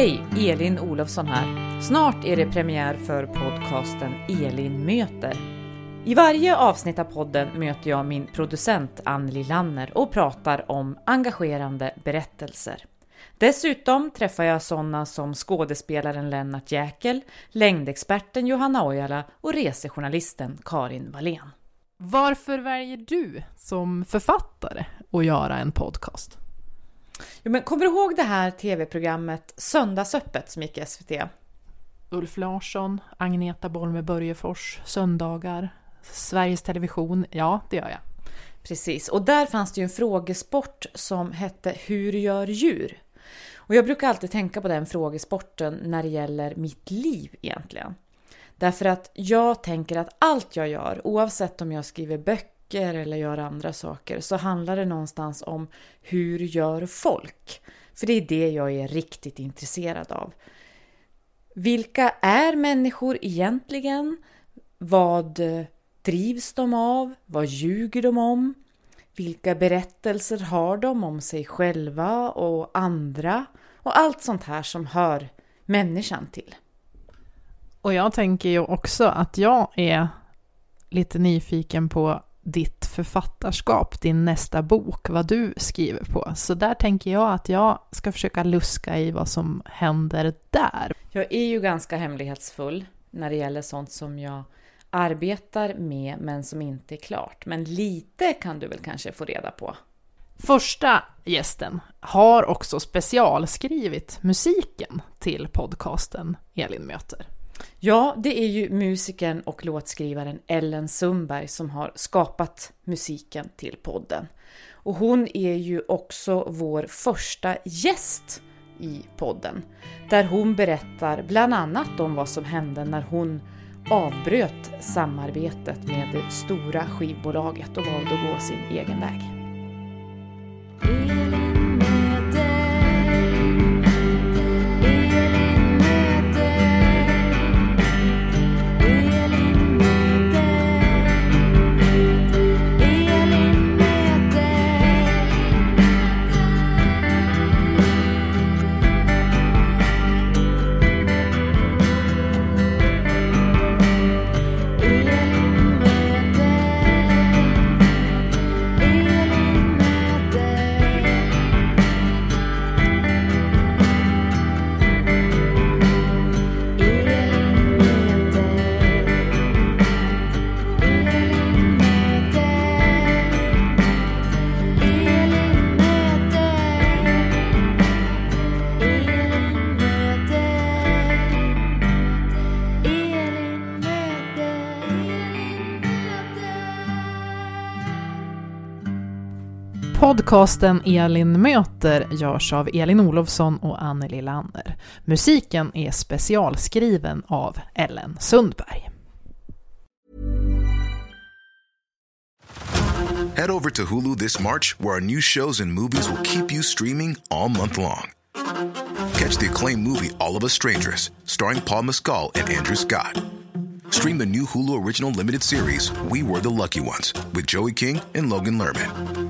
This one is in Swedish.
Hej, Elin Olofsson här. Snart är det premiär för podcasten Elin möter. I varje avsnitt av podden möter jag min producent Anneli Lanner och pratar om engagerande berättelser. Dessutom träffar jag sådana som skådespelaren Lennart Jäkel, längdexperten Johanna Ojala och resejournalisten Karin Wallén. Varför väljer du som författare att göra en podcast? Jo, men kommer du ihåg det här tv-programmet Söndagsöppet som gick i SVT? Ulf Larsson, Agneta Bolme Börjefors, Söndagar, Sveriges Television. Ja, det gör jag. Precis, och där fanns det ju en frågesport som hette Hur gör djur? Och jag brukar alltid tänka på den frågesporten när det gäller mitt liv egentligen. Därför att jag tänker att allt jag gör, oavsett om jag skriver böcker eller gör andra saker, så handlar det någonstans om hur gör folk? För det är det jag är riktigt intresserad av. Vilka är människor egentligen? Vad drivs de av? Vad ljuger de om? Vilka berättelser har de om sig själva och andra? Och allt sånt här som hör människan till. Och jag tänker ju också att jag är lite nyfiken på ditt författarskap, din nästa bok, vad du skriver på. Så där tänker jag att jag ska försöka luska i vad som händer där. Jag är ju ganska hemlighetsfull när det gäller sånt som jag arbetar med men som inte är klart. Men lite kan du väl kanske få reda på? Första gästen har också specialskrivit musiken till podcasten Elin möter. Ja, det är ju musikern och låtskrivaren Ellen Sundberg som har skapat musiken till podden. Och hon är ju också vår första gäst i podden. Där hon berättar bland annat om vad som hände när hon avbröt samarbetet med det stora skivbolaget och valde att gå sin egen väg. Podcasten Elin möter görs av Elin Olofsson och Anneli Lanner. Musiken är specialskriven av Ellen Sundberg. Head over to Hulu this March, where our new shows and movies will keep you streaming all month long. Catch the acclaimed movie All of Us Strangers, starring Paul Mescal and Andrew Scott. Stream the new Hulu original limited series We Were the Lucky Ones with Joey King and Logan Lerman.